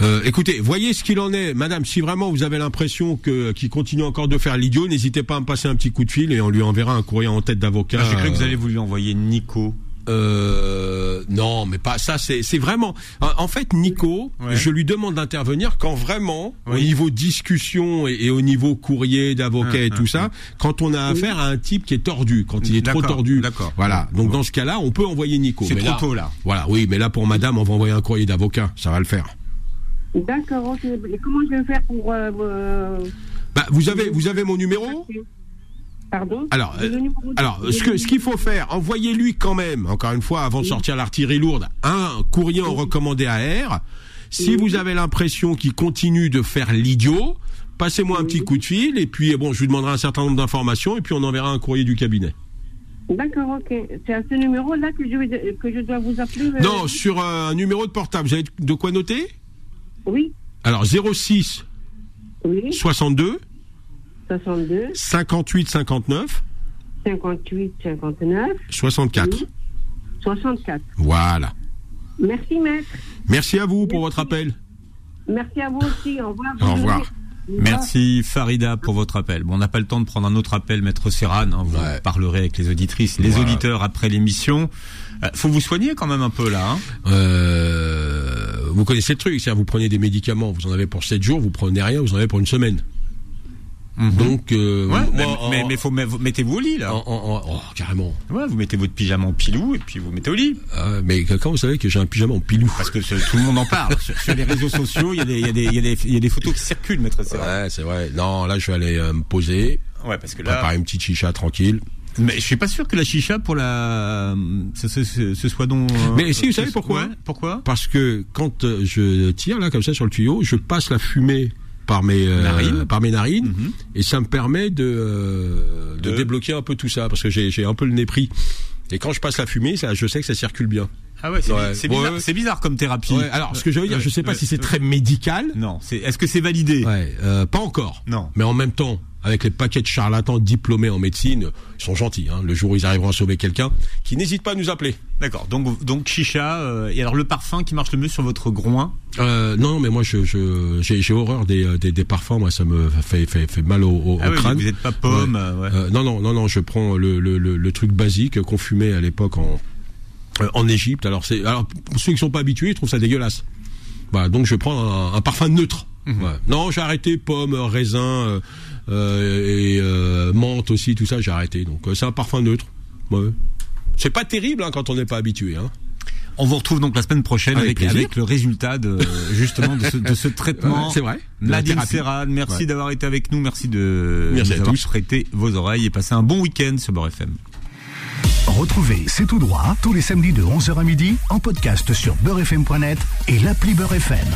B: Euh, écoutez, voyez ce qu'il en est, Madame. Si vraiment vous avez l'impression que qu'il continue encore de faire l'idiot, n'hésitez pas à me passer un petit coup de fil et on lui enverra un courrier en tête d'avocat.
C: Ah, J'ai cru que vous
B: Euh,
C: allez vous lui envoyer Nico.
B: Euh, non, mais pas ça. C'est c'est vraiment. En fait, Nico,
C: Ouais.
B: je lui demande d'intervenir quand vraiment, au niveau discussion et, et au niveau courrier d'avocat
C: Hum,
B: et tout
C: hum,
B: ça, quand on a affaire à un type qui est tordu, quand il est trop tordu.
C: d'accord.
B: Voilà. Donc dans ce cas-là, on peut envoyer Nico.
C: C'est
B: Mais
C: trop tôt, là.
B: Voilà. Oui, mais là pour Madame, on va envoyer un courrier d'avocat. Ça va le faire.
G: D'accord, ok. Et comment je vais faire pour. euh, euh,
B: Bah, vous avez vous avez mon numéro.
G: Pardon
B: Alors, euh, Alors, ce que ce qu'il faut faire, envoyez-lui quand même, encore une fois, avant de sortir l'artillerie lourde, un courrier en recommandé à R. Si vous avez l'impression qu'il continue de faire l'idiot, passez-moi un petit coup de fil et puis bon, je lui demanderai un certain nombre d'informations et puis on enverra un courrier du cabinet.
G: D'accord, ok. C'est à ce numéro-là que je, que je dois vous appeler
B: Non, sur un numéro de portable, vous avez de quoi noter?
G: Oui,
B: Alors 06
G: oui.
B: 62
G: 62,
B: 58 59
G: 58, 59,
B: 64.
G: Oui. 64.
B: Voilà.
G: Merci, maître.
B: Merci à vous pour votre appel.
G: Merci à vous aussi. Au revoir.
B: Au revoir.
C: Merci Farida pour votre appel. Bon, on n'a pas le temps de prendre un autre appel, Maître Serran. hein, vous
B: Ouais.
C: parlerez avec les auditrices, les
B: Voilà.
C: auditeurs après l'émission. Euh, faut vous soigner quand même un peu là. Hein
B: Euh, vous connaissez le truc, c'est-à-dire vous prenez des médicaments, vous en avez pour 7 jours, vous prenez rien, vous en avez pour une semaine. Donc, euh,
C: ouais,
B: moi,
C: mais,
B: en-
C: mais, mais faut mettez-vous au lit là.
B: en- en- en- oh, carrément.
C: Ouais, vous mettez votre pyjama en pilou et puis vous mettez au lit.
B: Ah, mais quand vous savez que j'ai un pyjama en pilou?
C: Parce que tout le monde en parle. sur, sur les réseaux sociaux, il y, a des- y, y, y a photos qui circulent, Maître.
B: Ouais, c'est vrai. Non, là, je vais aller euh, me poser,
C: Ouais, parce que là,
B: préparer une petite chicha tranquille.
C: mais je suis pas sûr que la chicha pour la, ce, ce- soit donc. euh,
B: Mais si, vous savez pourquoi?
C: Ouais, Pourquoi?
B: Parce que quand euh, je tire là comme ça sur le tuyau, je passe la fumée par mes euh,
C: Narines.
B: par mes narines
C: Mhm.
B: et ça me permet de euh, de
C: De-
B: débloquer un peu tout ça parce que j'ai j'ai un peu le nez pris. Et quand je passe la fumée, ça, je sais que ça circule bien.
C: Ah ouais, c'est
B: Ouais.
C: bizarre,
B: ouais.
C: bizarre comme thérapie.
B: Ouais, alors, ce que je veux dire, je sais pas si c'est très médical.
C: Non, c'est. Est-ce que c'est validé?
B: Ouais, euh, pas encore.
C: Non.
B: Mais en même temps, avec les paquets de charlatans diplômés en médecine, ils sont gentils. Hein, le jour où ils arriveront à sauver quelqu'un, qui n'hésite pas à nous appeler.
C: D'accord. Donc donc chicha euh, et alors le parfum qui marche le mieux sur votre groin?
B: Euh, non, mais moi, je, je, j'ai, horreur des, euh, des, des parfums. Moi, ça me fait, fait, fait mal au, au,
C: Ah
B: au
C: oui,
B: crâne.
C: vous n'êtes pas pomme.
B: Ouais.
C: euh, ouais.
B: Euh, non, non, non, non. Je prends le, le, le, le truc basique qu'on fumait à l'époque en euh, en Égypte. Alors, c'est, alors pour ceux qui sont pas habitués, ils trouvent ça dégueulasse. Voilà, donc je prends un, un parfum neutre.
C: Mhm.
B: Non, j'ai arrêté pomme, raisin euh, euh, et menthe aussi, tout ça, j'ai arrêté. Donc c'est un parfum neutre. Ouais. C'est pas terrible hein, quand on n'est pas habitué. Hein.
C: On vous retrouve donc la semaine prochaine
B: Avec
C: avec,
B: plaisir.
C: avec le résultat de justement de ce, de ce traitement.
B: C'est vrai.
C: Nadine. Serran, merci
B: Ouais.
C: d'avoir été avec nous, merci de
B: Merci
C: nous
B: à
C: avoir
B: tous.
C: prêté vos oreilles et passez un bon week-end sur Beurre FM.
A: Retrouvez C'est tout droit tous les samedis de 11h à midi en podcast sur beurrefm.net et l'appli Beurre FM.